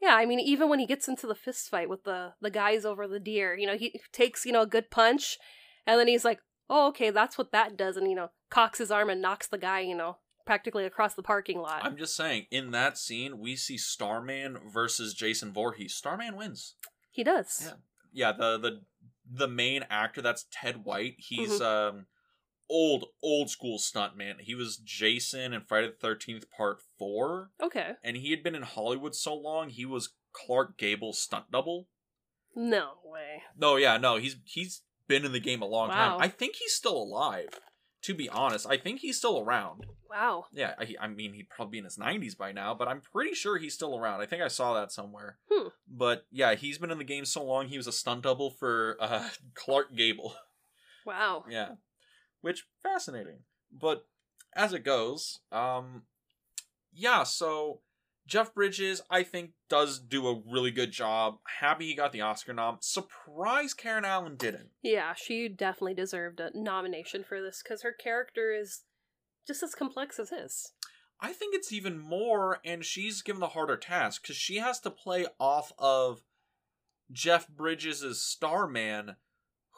Yeah, I mean even when he gets into the fist fight with the the guys over the deer, you know, he takes, you know, a good punch and then he's like, "Oh, okay, that's what that does." And you know, cocks his arm and knocks the guy, you know, practically across the parking lot.
I'm just saying, in that scene, we see Starman versus Jason Voorhees. Starman wins.
he does.
Yeah. Yeah, the the the main actor that's Ted White. He's
Mm-hmm.
um old old school stuntman. He was Jason in Friday the Thirteenth Part Four,
Okay.
and he had been in Hollywood so long he was Clark Gable's stunt double.
No way.
No, yeah, no, he's he's been in the game a long
Wow.
time. I think he's still alive. To be honest, I think he's still around.
Wow.
Yeah, I, I mean, he'd probably be in his 90s by now, but I'm pretty sure he's still around. I think I saw that somewhere.
Hmm.
But yeah, he's been in the game so long, he was a stunt double for uh, Clark Gable.
Wow.
yeah. Which, fascinating. But as it goes, um, yeah, so Jeff Bridges, I think, does do a really good job. Happy he got the Oscar nom. Surprised Karen Allen didn't.
Yeah, she definitely deserved a nomination for this because her character is just as complex as his.
I think it's even more, and she's given the harder task because she has to play off of Jeff Bridges' Starman,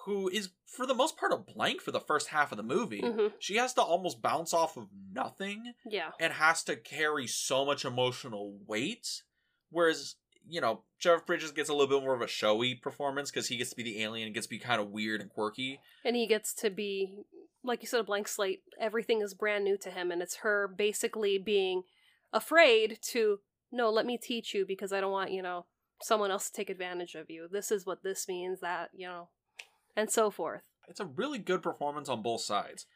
who is, for the most part, a blank for the first half of the movie.
hmm
She has to almost bounce off of nothing
Yeah.
and has to carry so much emotional weight. Whereas, you know, Jeff Bridges gets a little bit more of a showy performance because he gets to be the alien and gets to be kind of weird and quirky.
And he gets to be, like you said, a blank slate. Everything is brand new to him, and it's her basically being afraid to, no, let me teach you because I don't want, you know, someone else to take advantage of you. This is what this means, that, you know, and so forth.
It's a really good performance on both sides.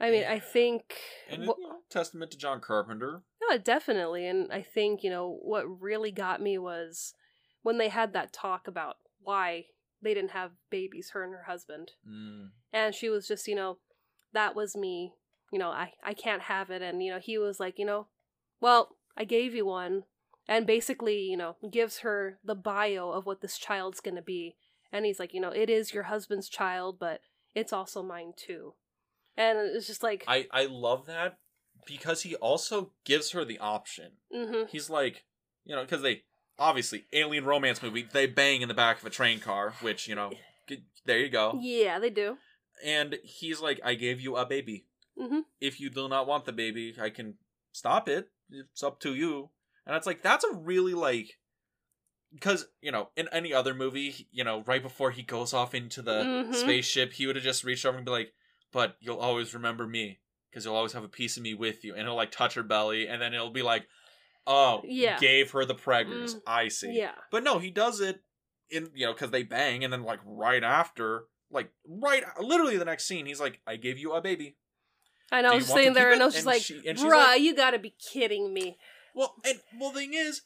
I mean, I think.
And,
wh-
you know, testament to John Carpenter.
No, definitely. And I think, you know, what really got me was when they had that talk about why they didn't have babies, her and her husband.
Mm.
And she was just, you know, that was me. You know, I, I can't have it. And, you know, he was like, you know, well, I gave you one. And basically, you know, gives her the bio of what this child's going to be. And he's like, you know, it is your husband's child, but it's also mine too. And it's just like,
I, I love that because he also gives her the option.
hmm
He's like, you know, because they obviously alien romance movie, they bang in the back of a train car, which you know, there you go.
yeah, they do.
And he's like, I gave you a baby.
hmm
If you do not want the baby, I can stop it. It's up to you. And it's like that's a really like. Because, you know, in any other movie, you know, right before he goes off into the
Mhm.
spaceship, he would have just reached over and be like, But you'll always remember me. Because you'll always have a piece of me with you. And he'll, like, touch her belly. And then it'll be like, Oh,
Yeah.
gave her the preggers.
Mm,
I see.
Yeah.
But no, he does it in, you know, because they bang. And then, like, right after, like, right, literally the next scene, he's like, I gave you a baby.
And I was sitting there and I was just like, bruh,
like-
you gotta be kidding me.
Well, and well, the thing is,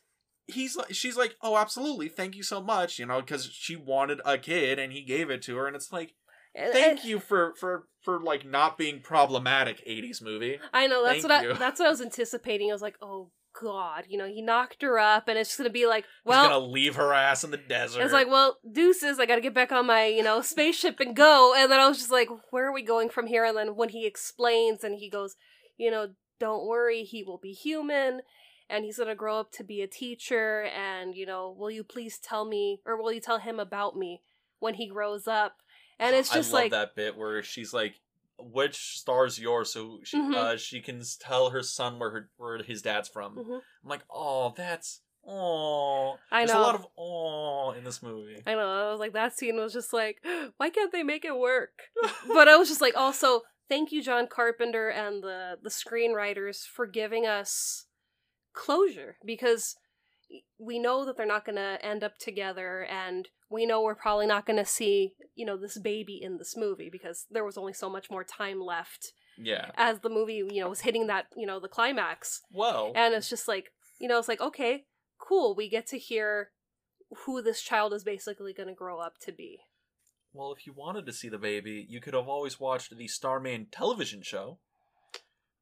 he's like, she's like, oh, absolutely, thank you so much, you know, because she wanted a kid and he gave it to her, and it's like, thank you for for for like not being problematic, '80s movie.
I know that's
Thank
what
you.
I that's what I was anticipating. I was like, oh god, you know, he knocked her up, and it's just gonna be like,
He's
well,
gonna leave her ass in the desert.
it's like, well, deuces, I gotta get back on my you know spaceship and go. And then I was just like, where are we going from here? And then when he explains and he goes, you know, don't worry, he will be human. And he's gonna grow up to be a teacher, and you know, will you please tell me, or will you tell him about me when he grows up? And it's just
I love
like,
that bit where she's like, which star's yours, so she
Mhm.
uh, she can tell her son where her where his dad's from.
Mhm.
I'm like, oh, that's oh.
I
There's
know.
a lot of oh in this movie.
I know. I was like, that scene was just like, why can't they make it work? but I was just like, also, thank you, John Carpenter and the the screenwriters for giving us closure because we know that they're not going to end up together, and we know we're probably not going to see you know this baby in this movie because there was only so much more time left
Yeah.
as the movie you know was hitting that you know the climax,
whoa
and it's just like you know it's like okay, cool, we get to hear who this child is basically going to grow up to be.
Well, if you wanted to see the baby, you could have always watched the Starman television show.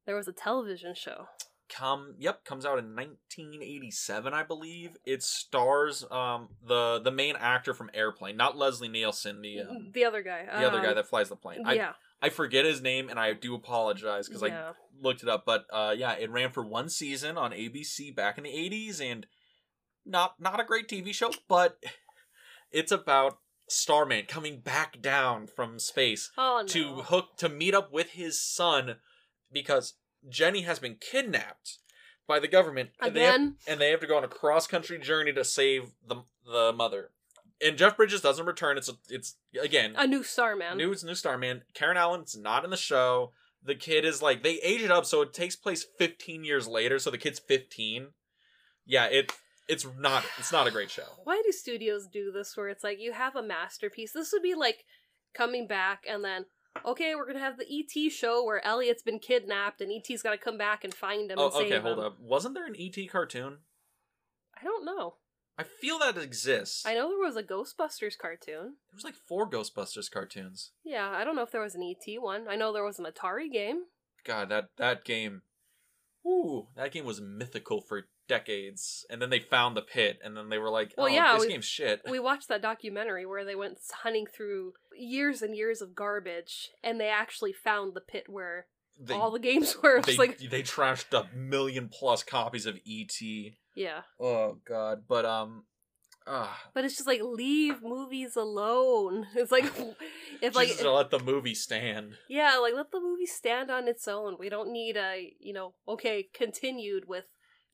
There was a television show.
Come, yep, comes out in 1987, I believe. It stars um the the main actor from Airplane, not Leslie Nielsen, the um,
the other guy.
the other guy
um,
that flies the plane. I
yeah.
I forget his name, and I do apologize because I looked it up. But uh, yeah, it ran for one season on ABC back in the 80s, and not not a great TV show, but it's about Starman coming back down from space
Oh no.
to hook to meet up with his son because Jenny has been kidnapped by the government and they have, and they have to go on a cross country journey to save the the mother. And Jeff Bridges doesn't return. It's it's again
a new Starman.
new it's new Starman. Karen Allen's not in the show. The kid is like they age it up so it takes place 15 years later. So the kid's 15. Yeah, it it's not it's not a great show.
Why do studios do this where it's like you have a masterpiece? This would be like coming back, and then okay, we're gonna have the ET show where Elliot's been kidnapped and ET's got to come back and find him.
Oh,
and save
okay, hold
him.
up. Wasn't there an ET cartoon?
I don't know.
I feel that exists.
I know there was a Ghostbusters cartoon.
There was like four Ghostbusters cartoons.
Yeah, I don't know if there was an ET one. I know there was an Atari game.
God, that that game. Ooh, that game was mythical for decades, and then they found the pit, and then they were like,
Well,
"Oh,
yeah,
this game's shit."
We watched that documentary where they went hunting through years and years of garbage, and they actually found the pit where
They,
all the games were.
They,
like,
they trashed a million plus copies of ET.
yeah.
Oh God, but um, ah,
But it's just like leave movies alone. It's like if like
just let the movie stand.
yeah, like let the movie stand on its own. We don't need a you know okay continued with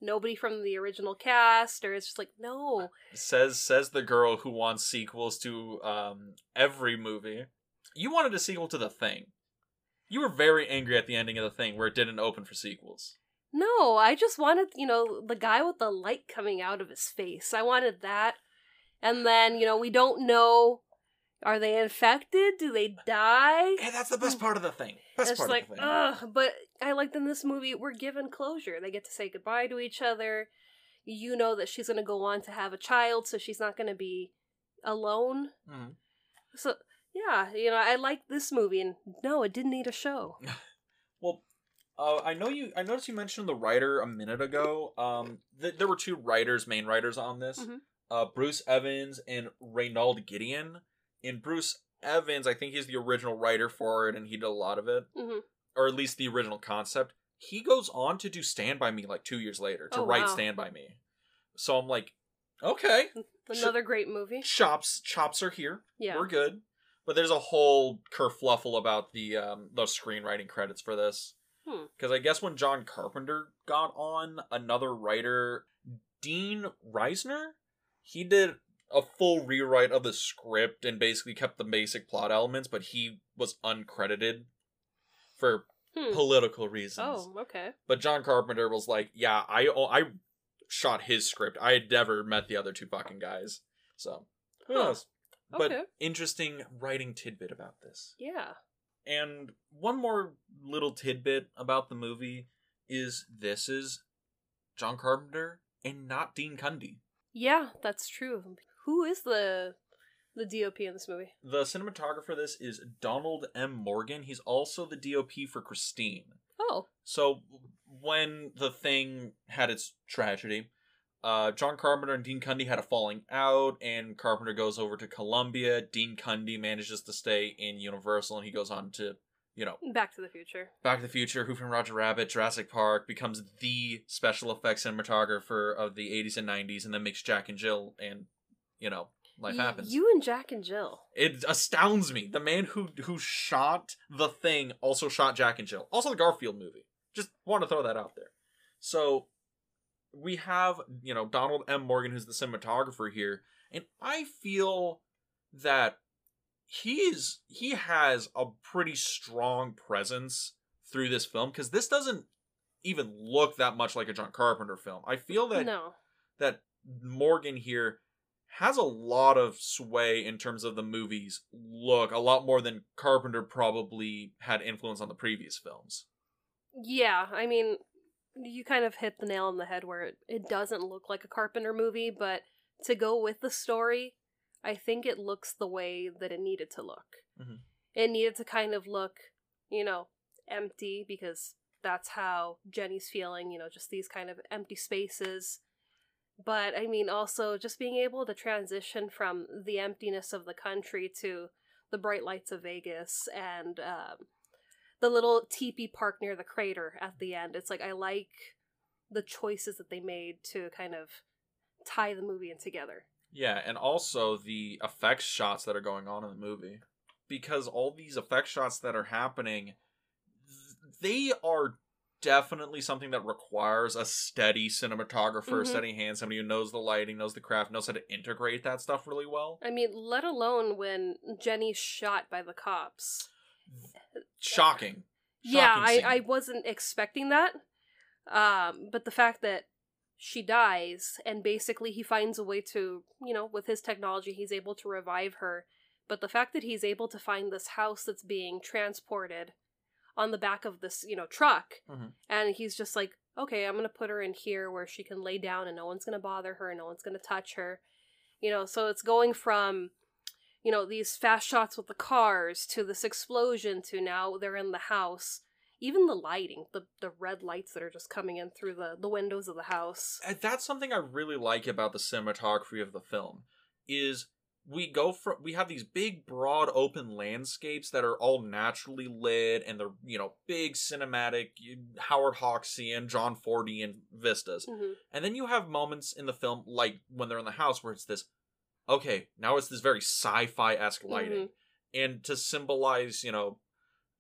nobody from the original cast or it's just like no.
Says says the girl who wants sequels to um every movie. You wanted a sequel to The Thing. You were very angry at the ending of The Thing where it didn't open for sequels.
No, I just wanted, you know, the guy with the light coming out of his face. I wanted that. And then, you know, we don't know are they infected? Do they die?
Hey, that's the best part of The Thing. Best
it's
part
like,
of The Thing.
ugh. But I liked in this movie, we're given closure. They get to say goodbye to each other. You know that she's going to go on to have a child, so she's not going to be alone.
Mhm.
So, yeah, you know, I like this movie, and no, it didn't need a show.
Well, uh, I know you. I noticed you mentioned the writer a minute ago. Um, th- there were two writers, main writers on this.
Mhm.
Uh, Bruce Evans and Raynold Gideon. And Bruce Evans, I think he's the original writer for it, and he did a lot of it,
hmm
or at least the original concept. He goes on to do Stand by Me like two years later to
Oh,
write
wow.
Stand by Me. So I'm like, okay,
Another great movie.
chops chops are here.
Yeah.
We're good. But there's a whole kerfluffle about the um the screenwriting credits for this.
Hmm.
Because I guess when John Carpenter got on, another writer, Dean Riesner, he did a full rewrite of the script and basically kept the basic plot elements, but he was uncredited for
Hmm.
political reasons.
Oh, okay.
But John Carpenter was like, "Yeah, I I shot his script. I had never met the other two fucking guys." So who
Huh.
knows? But
Okay.
interesting writing tidbit about this.
Yeah.
And one more little tidbit about the movie is this is John Carpenter and not Dean Cundey.
Yeah, that's true. Who is the the DOP in this movie?
The cinematographer for this is Donald M. Morgan. He's also the DOP for Christine.
Oh,
So when the thing had its tragedy, uh, John Carpenter and Dean Cundey had a falling out, and Carpenter goes over to Columbia. Dean Cundey manages to stay in Universal, and he goes on to, you know,
Back to the Future.
Back to the Future, Who Framed Roger Rabbit, Jurassic Park, becomes the special effects cinematographer of the 80s and 90s, and then makes Jack and Jill, and, you know, life happens.
You and Jack and Jill.
It astounds me. The man who who shot the thing also shot Jack and Jill. Also the Garfield movie. Just want to throw that out there. So we have, you know, Donald M. Morgan who's the cinematographer here, and I feel that he is he has a pretty strong presence through this film because this doesn't even look that much like a John Carpenter film. I feel that
no.
that Morgan here has a lot of sway in terms of the movie's look, a lot more than Carpenter probably had influence on the previous films.
Yeah, I mean, you kind of hit the nail on the head where it, it doesn't look like a Carpenter movie, but to go with the story, I think it looks the way that it needed to look.
Mhm.
It needed to kind of look, you know, empty because that's how Jenny's feeling, you know, just these kind of empty spaces. But I mean, also just being able to transition from the emptiness of the country to the bright lights of Vegas and um, the little teepee park near the crater at the end. It's like I like the choices that they made to kind of tie the movie in together.
Yeah, and also the effects shots that are going on in the movie. Because all these effect shots that are happening, they are definitely something that requires a steady cinematographer,
Mhm.
steady hand, somebody who knows the lighting, knows the craft, knows how to integrate that stuff really well.
I mean, let alone when Jenny's shot by the cops.
Shocking.
yeah,
Shocking
I. I wasn't expecting that. Um, but the fact that she dies and basically he finds a way to, you know, with his technology, he's able to revive her But the fact that he's able to find this house that's being transported on the back of this, you know, truck,
Mhm.
and he's just like, okay, I'm gonna put her in here where she can lay down and no one's gonna bother her, and no one's gonna touch her, you know. So it's going from, you know, these fast shots with the cars to this explosion to now they're in the house. Even the lighting, the the red lights that are just coming in through the the windows of the house.
And that's something I really like about the cinematography of the film is we go from we have these big broad open landscapes that are all naturally lit and they're you know big cinematic Howard Hawksian, John Fordian vistas.
hmm
And then you have moments in the film like when they're in the house where it's this okay, now it's this very sci-fi-esque lighting. And to symbolize, you know,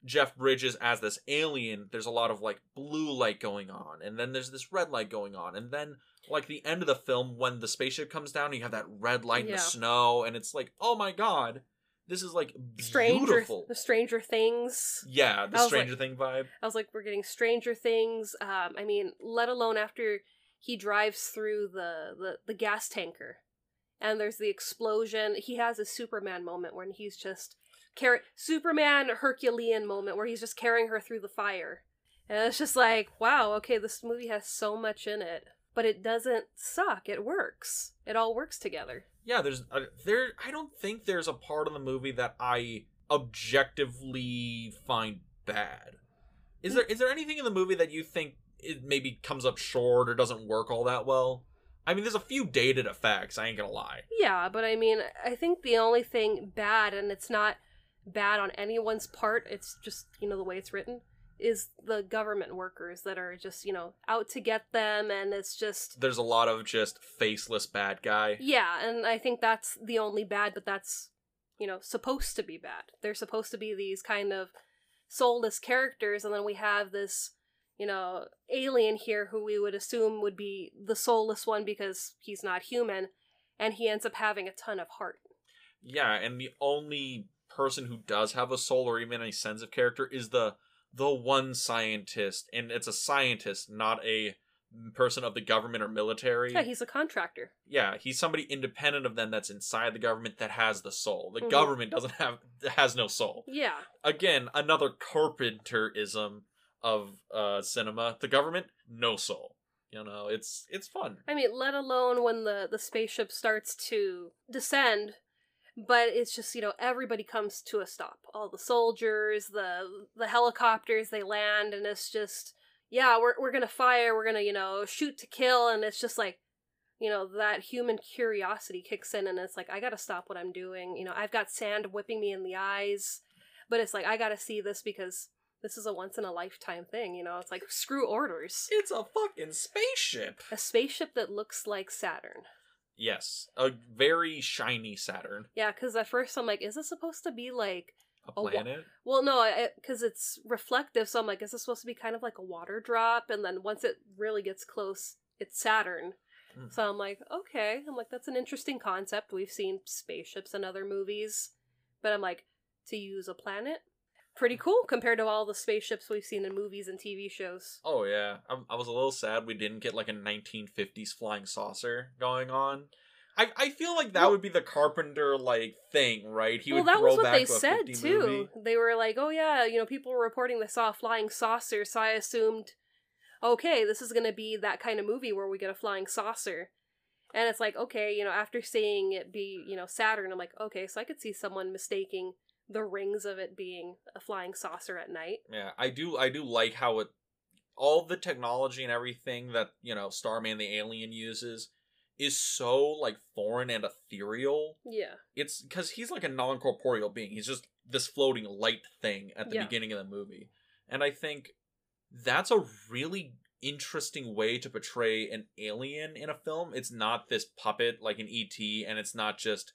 Jeff Bridges as this alien, there's a lot of like blue light going on, and then there's this red light going on, and then like the end of the film when the spaceship comes down, you have that red light in
Yeah.
the snow, and it's like, oh my god, this is like
Stranger,
beautiful.
the Stranger Things.
yeah, the Stranger Thing vibe.
I was like, we're getting Stranger Things. Um, I mean, let alone after he drives through the, the, the gas tanker and there's the explosion. He has a Superman moment when he's just carry Superman Herculean moment where he's just carrying her through the fire. And it's just like, wow, okay, this movie has so much in it, but it doesn't suck. It works. It all works together.
Yeah, there's uh, there. I don't think there's a part of the movie that I objectively find bad. Is there is there anything in the movie that you think it maybe comes up short or doesn't work all that well? I mean, there's a few dated effects. I ain't gonna lie.
Yeah, but I mean, I think the only thing bad, and it's not bad on anyone's part, it's just, you know, the way it's written, is the government workers that are just, you know, out to get them, and it's just.
There's a lot of just faceless bad guy.
Yeah, and I think that's the only bad, but that's, you know, supposed to be bad. They're supposed to be these kind of soulless characters, and then we have this, you know, alien here who we would assume would be the soulless one because he's not human, and he ends up having a ton of heart.
Yeah, and the only person who does have a soul or even a sense of character is the the one scientist, and it's a scientist, not a person of the government or military.
Yeah, he's a contractor.
yeah, he's somebody independent of them that's inside the government that has the soul. The
Mhm.
government doesn't have has no soul.
Yeah.
Again, another carpenterism of uh cinema. The government, no soul. You know, it's it's fun.
I mean, let alone when the the spaceship starts to descend, but it's just, you know, everybody comes to a stop. All the soldiers, the the helicopters, they land and it's just yeah, we're we're going to fire, we're going to, you know, shoot to kill and it's just like you know, that human curiosity kicks in and it's like I got to stop what I'm doing. You know, I've got sand whipping me in the eyes, but it's like I got to see this because this is a once in a lifetime thing, you know. It's like screw orders.
It's a fucking spaceship.
A spaceship that looks like Saturn.
Yes, a very shiny Saturn,
Yeah, because at first I'm like, is this supposed to be like,
a
A
planet.
well, no, because it's reflective, so I'm like, is this supposed to be kind of like a water drop? And then once it really gets close, it's Saturn.
Hmm.
So I'm like, okay. I'm like, that's an interesting concept. We've seen spaceships in other movies, but I'm like, to use a planet? Pretty cool compared to all the spaceships we've seen in movies and TV shows.
Oh yeah, I, I was a little sad we didn't get like a 1950s flying saucer going on. I, I feel like that
Well-
would be the Carpenter like thing, right? He
well,
would
that was what
back
they
to
said too.
movie.
They were like, "Oh yeah, you know, people were reporting they saw a flying saucer," so I assumed, okay, this is gonna be that kind of movie where we get a flying saucer. And it's like, okay, you know, after seeing it be, you know, Saturn, I'm like, okay, so I could see someone mistaking the rings of it being a flying saucer at night.
Yeah, I do I do like how it all the technology and everything that, you know, Starman the alien uses is so like foreign and ethereal.
Yeah.
It's cuz he's like a non-corporeal being. He's just this floating light thing at the
Yeah.
beginning of the movie. And I think that's a really interesting way to portray an alien in a film. It's not this puppet like an ET and it's not just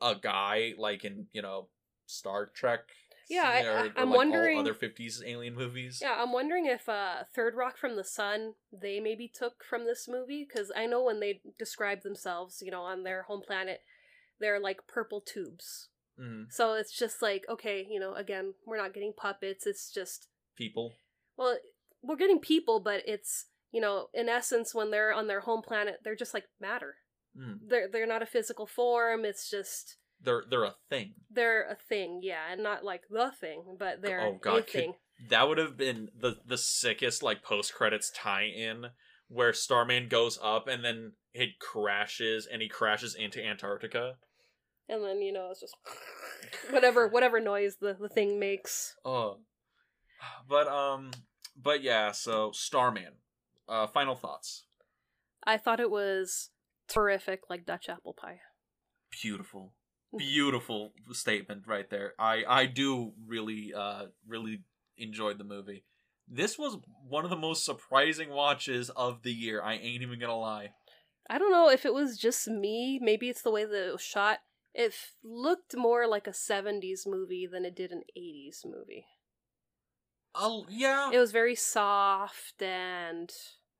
a guy like in, you know, Star Trek.
Yeah, I-
or-
I- I'm
like,
wondering-
other 50s alien movies.
Yeah, I'm wondering if uh, Third Rock from the Sun they maybe took from this movie because I know when they describe themselves, you know, on their home planet, they're like purple tubes.
Mhm.
So it's just like okay, you know, again, we're not getting puppets. It's just
People.
well, we're getting people, but it's you know, in essence, when they're on their home planet, they're just like matter.
Mm.
They're they're not a physical form. It's just
they're they're a thing.
They're a thing, yeah, and not like the thing, but they're
Oh, God,
a
could-
thing.
That would have been the the sickest like post credits tie in where Starman goes up and then it crashes and he crashes into Antarctica.
And then you know it's just whatever whatever noise the the thing makes.
Oh, but um, but yeah. So Starman. Uh, final thoughts.
I thought it was terrific, like Dutch apple pie.
Beautiful, beautiful statement right there. I I do really uh really enjoyed the movie. This was one of the most surprising watches of the year. I ain't even gonna lie.
I don't know if it was just me. Maybe it's the way that it was shot. It f- looked more like a 70s movie than it did an 80s movie.
Oh yeah,
It was very soft and.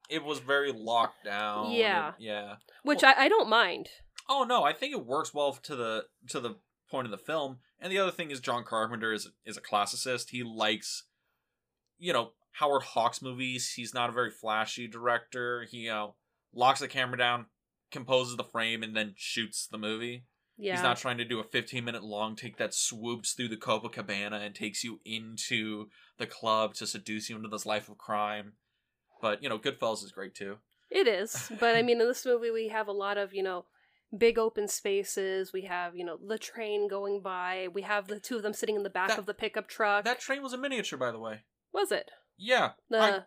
it was very locked down.
Yeah.
It- yeah.
Which I, I don't mind.
Oh no, I think it works well to the to the point of the film. And the other thing is John Carpenter is is a classicist. He likes you know, Howard Hawks movies. He's not a very flashy director. He you know, locks the camera down, composes the frame and then shoots the movie.
Yeah.
He's not trying to do a 15 minute long take that swoops through the Copacabana and takes you into the club to seduce you into this life of crime. But, you know, Goodfellas is great too.
It is, but I mean, in this movie, we have a lot of you know big open spaces. We have you know the train going by. We have the two of them sitting in the back
That-
of the pickup truck.
That train was a miniature, by the way.
was it
Yeah.
the
I-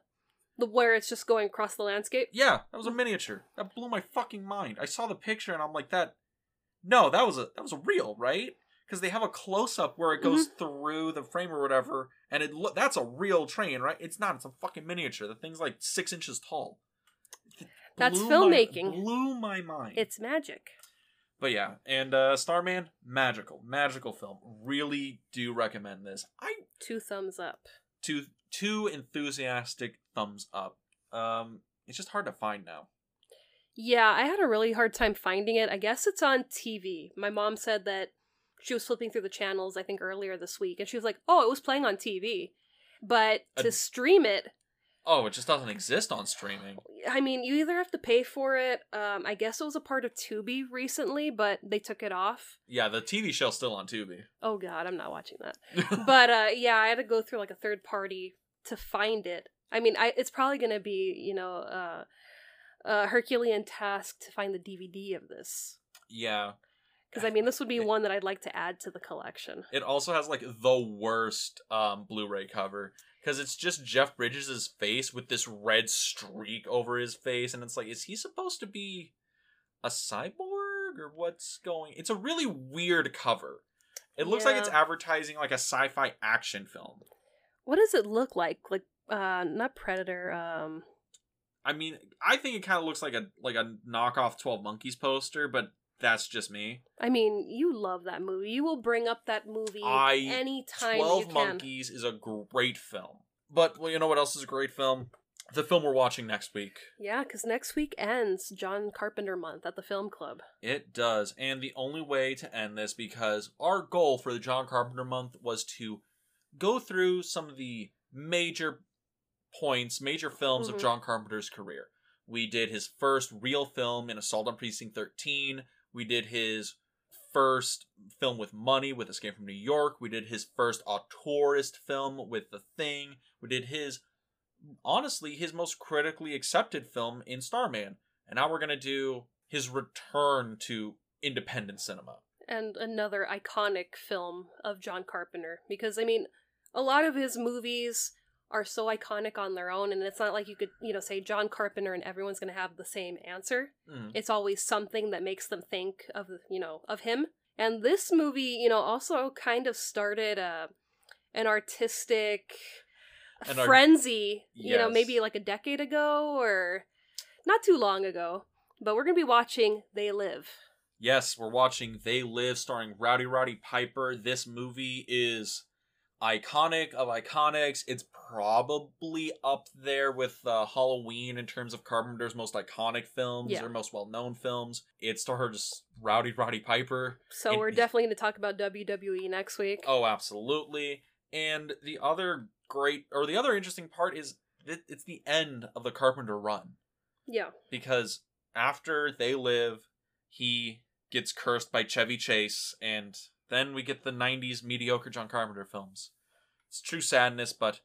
the where it's just going across the landscape?
Yeah, that was a miniature. That blew my fucking mind. I saw the picture and I'm like, that. No, that was a that was a real, right? Because they have a close up where it goes mm-hmm. through the frame or whatever, and it lo- that's a real train, right? It's not. It's a fucking miniature. The thing's like six inches tall.
That's filmmaking.
My, blew my mind.
It's magic.
But yeah, and uh Starman, magical, magical film. Really do recommend this. I
Two thumbs up.
two two enthusiastic thumbs up. Um, it's just hard to find now.
Yeah, I had a really hard time finding it. I guess it's on TV. My mom said that she was flipping through the channels, I think earlier this week, and she was like, "Oh, it was playing on TV." But to
Uh,
stream it,
Oh, it just doesn't exist on streaming.
I mean, you either have to pay for it. Um, I guess it was a part of Tubi recently, but they took it off.
Yeah, the TV show's still on Tubi.
Oh God, I'm not watching that. but uh, yeah, I had to go through like a third party to find it. I mean, I it's probably gonna be you know uh, a Herculean task to find the DVD of this
yeah.
because I mean this would be one that I'd like to add to the collection.
It also has like the worst um Blu-ray cover because it's just Jeff Bridges' face with this red streak over his face, and it's like, is he supposed to be a cyborg or what's going? It's a really weird cover. It looks like it's advertising like a sci-fi action film.
What does it look like? Like uh, not Predator. Um,
I mean, I think it kind of looks like a like a knockoff Twelve Monkeys poster, but that's just me.
I mean, you love that movie. You will bring up that movie
I-
anytime you
Twelve. Monkeys is a great film, but well, you know what else is a great film? The film we're watching next week.
Yeah, because next week ends John Carpenter month at the film club.
It does, and the only way to end this because our goal for the John Carpenter month was to go through some of the major points, major films
Mhm.
of John Carpenter's career. We did his first real film in Assault on Precinct 13. We did his first film with money with Escape from New York. We did his first auteurist film with The Thing. We did his, honestly, his most critically accepted film in Starman. And now we're going to do his return to independent cinema.
And another iconic film of John Carpenter. Because, I mean, a lot of his movies are so iconic on their own, and it's not like you could, you know, say John Carpenter and everyone's going to have the same answer.
Mm.
It's always something that makes them think of, you know, of him. And this movie, you know, also kind of started a, an artistic
An art-
frenzy, you know, maybe like a decade ago or not too long ago. But we're going to be watching They Live.
Yes, we're watching They Live starring Rowdy Roddy Piper. This movie is iconic of iconics. It's probably up there with uh, Halloween in terms of Carpenter's most iconic films
Yeah.
or most well known films. It stars Rowdy Roddy Piper.
So
It-
we're definitely going to talk about WWE next week.
Oh, absolutely. And the other great, or the other interesting part is that it's the end of the Carpenter run
Yeah.
because after They Live, he gets cursed by Chevy Chase, and then we get the '90s mediocre John Carpenter films. It's true sadness, but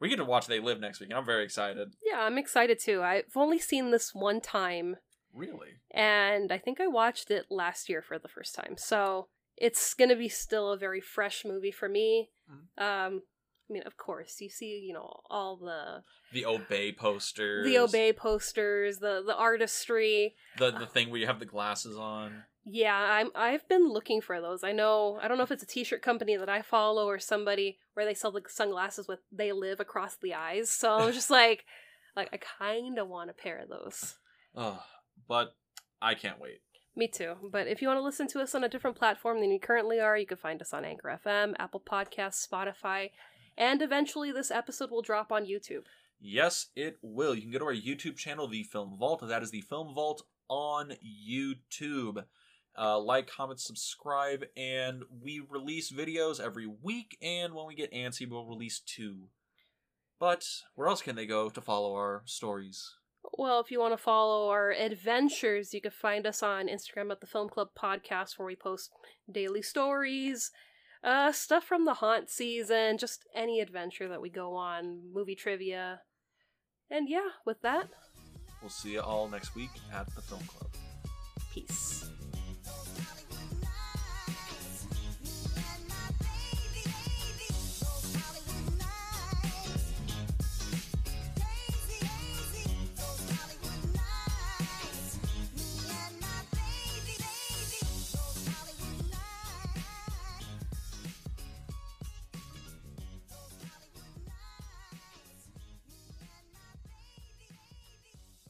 we get to watch They Live next week, and I'm very excited.
Yeah, I'm excited too. I've only seen this one time,
Really?
and I think I watched it last year for the first time. So it's gonna be still a very fresh movie for me.
Mhm.
Um, I mean, of course, you see, you know, all the
The Obey posters.
the obey posters, the the artistry.
The the thing where you have the glasses on.
Yeah, I'm I've been looking for those. I know I don't know if it's a t-shirt company that I follow or somebody where they sell the sunglasses with they live across the eyes. So I'm just like like I kind of want a pair of those.
Ugh, but I can't wait.
Me too. But if you want to listen to us on a different platform than you currently are, you can find us on Anchor FM, Apple Podcasts, Spotify, and eventually this episode will drop on YouTube.
Yes, it will. You can go to our YouTube channel, The Film Vault. That is The Film Vault on YouTube. Uh, like, comment, subscribe, and we release videos every week. And when we get antsy, we'll release two. But where else can they go to follow our stories?
Well, if you want to follow our adventures, you can find us on Instagram at the Film Club Podcast, where we post daily stories, uh, stuff from the haunt season, just any adventure that we go on, movie trivia. And yeah, with that,
We'll see you all next week at the Film Club.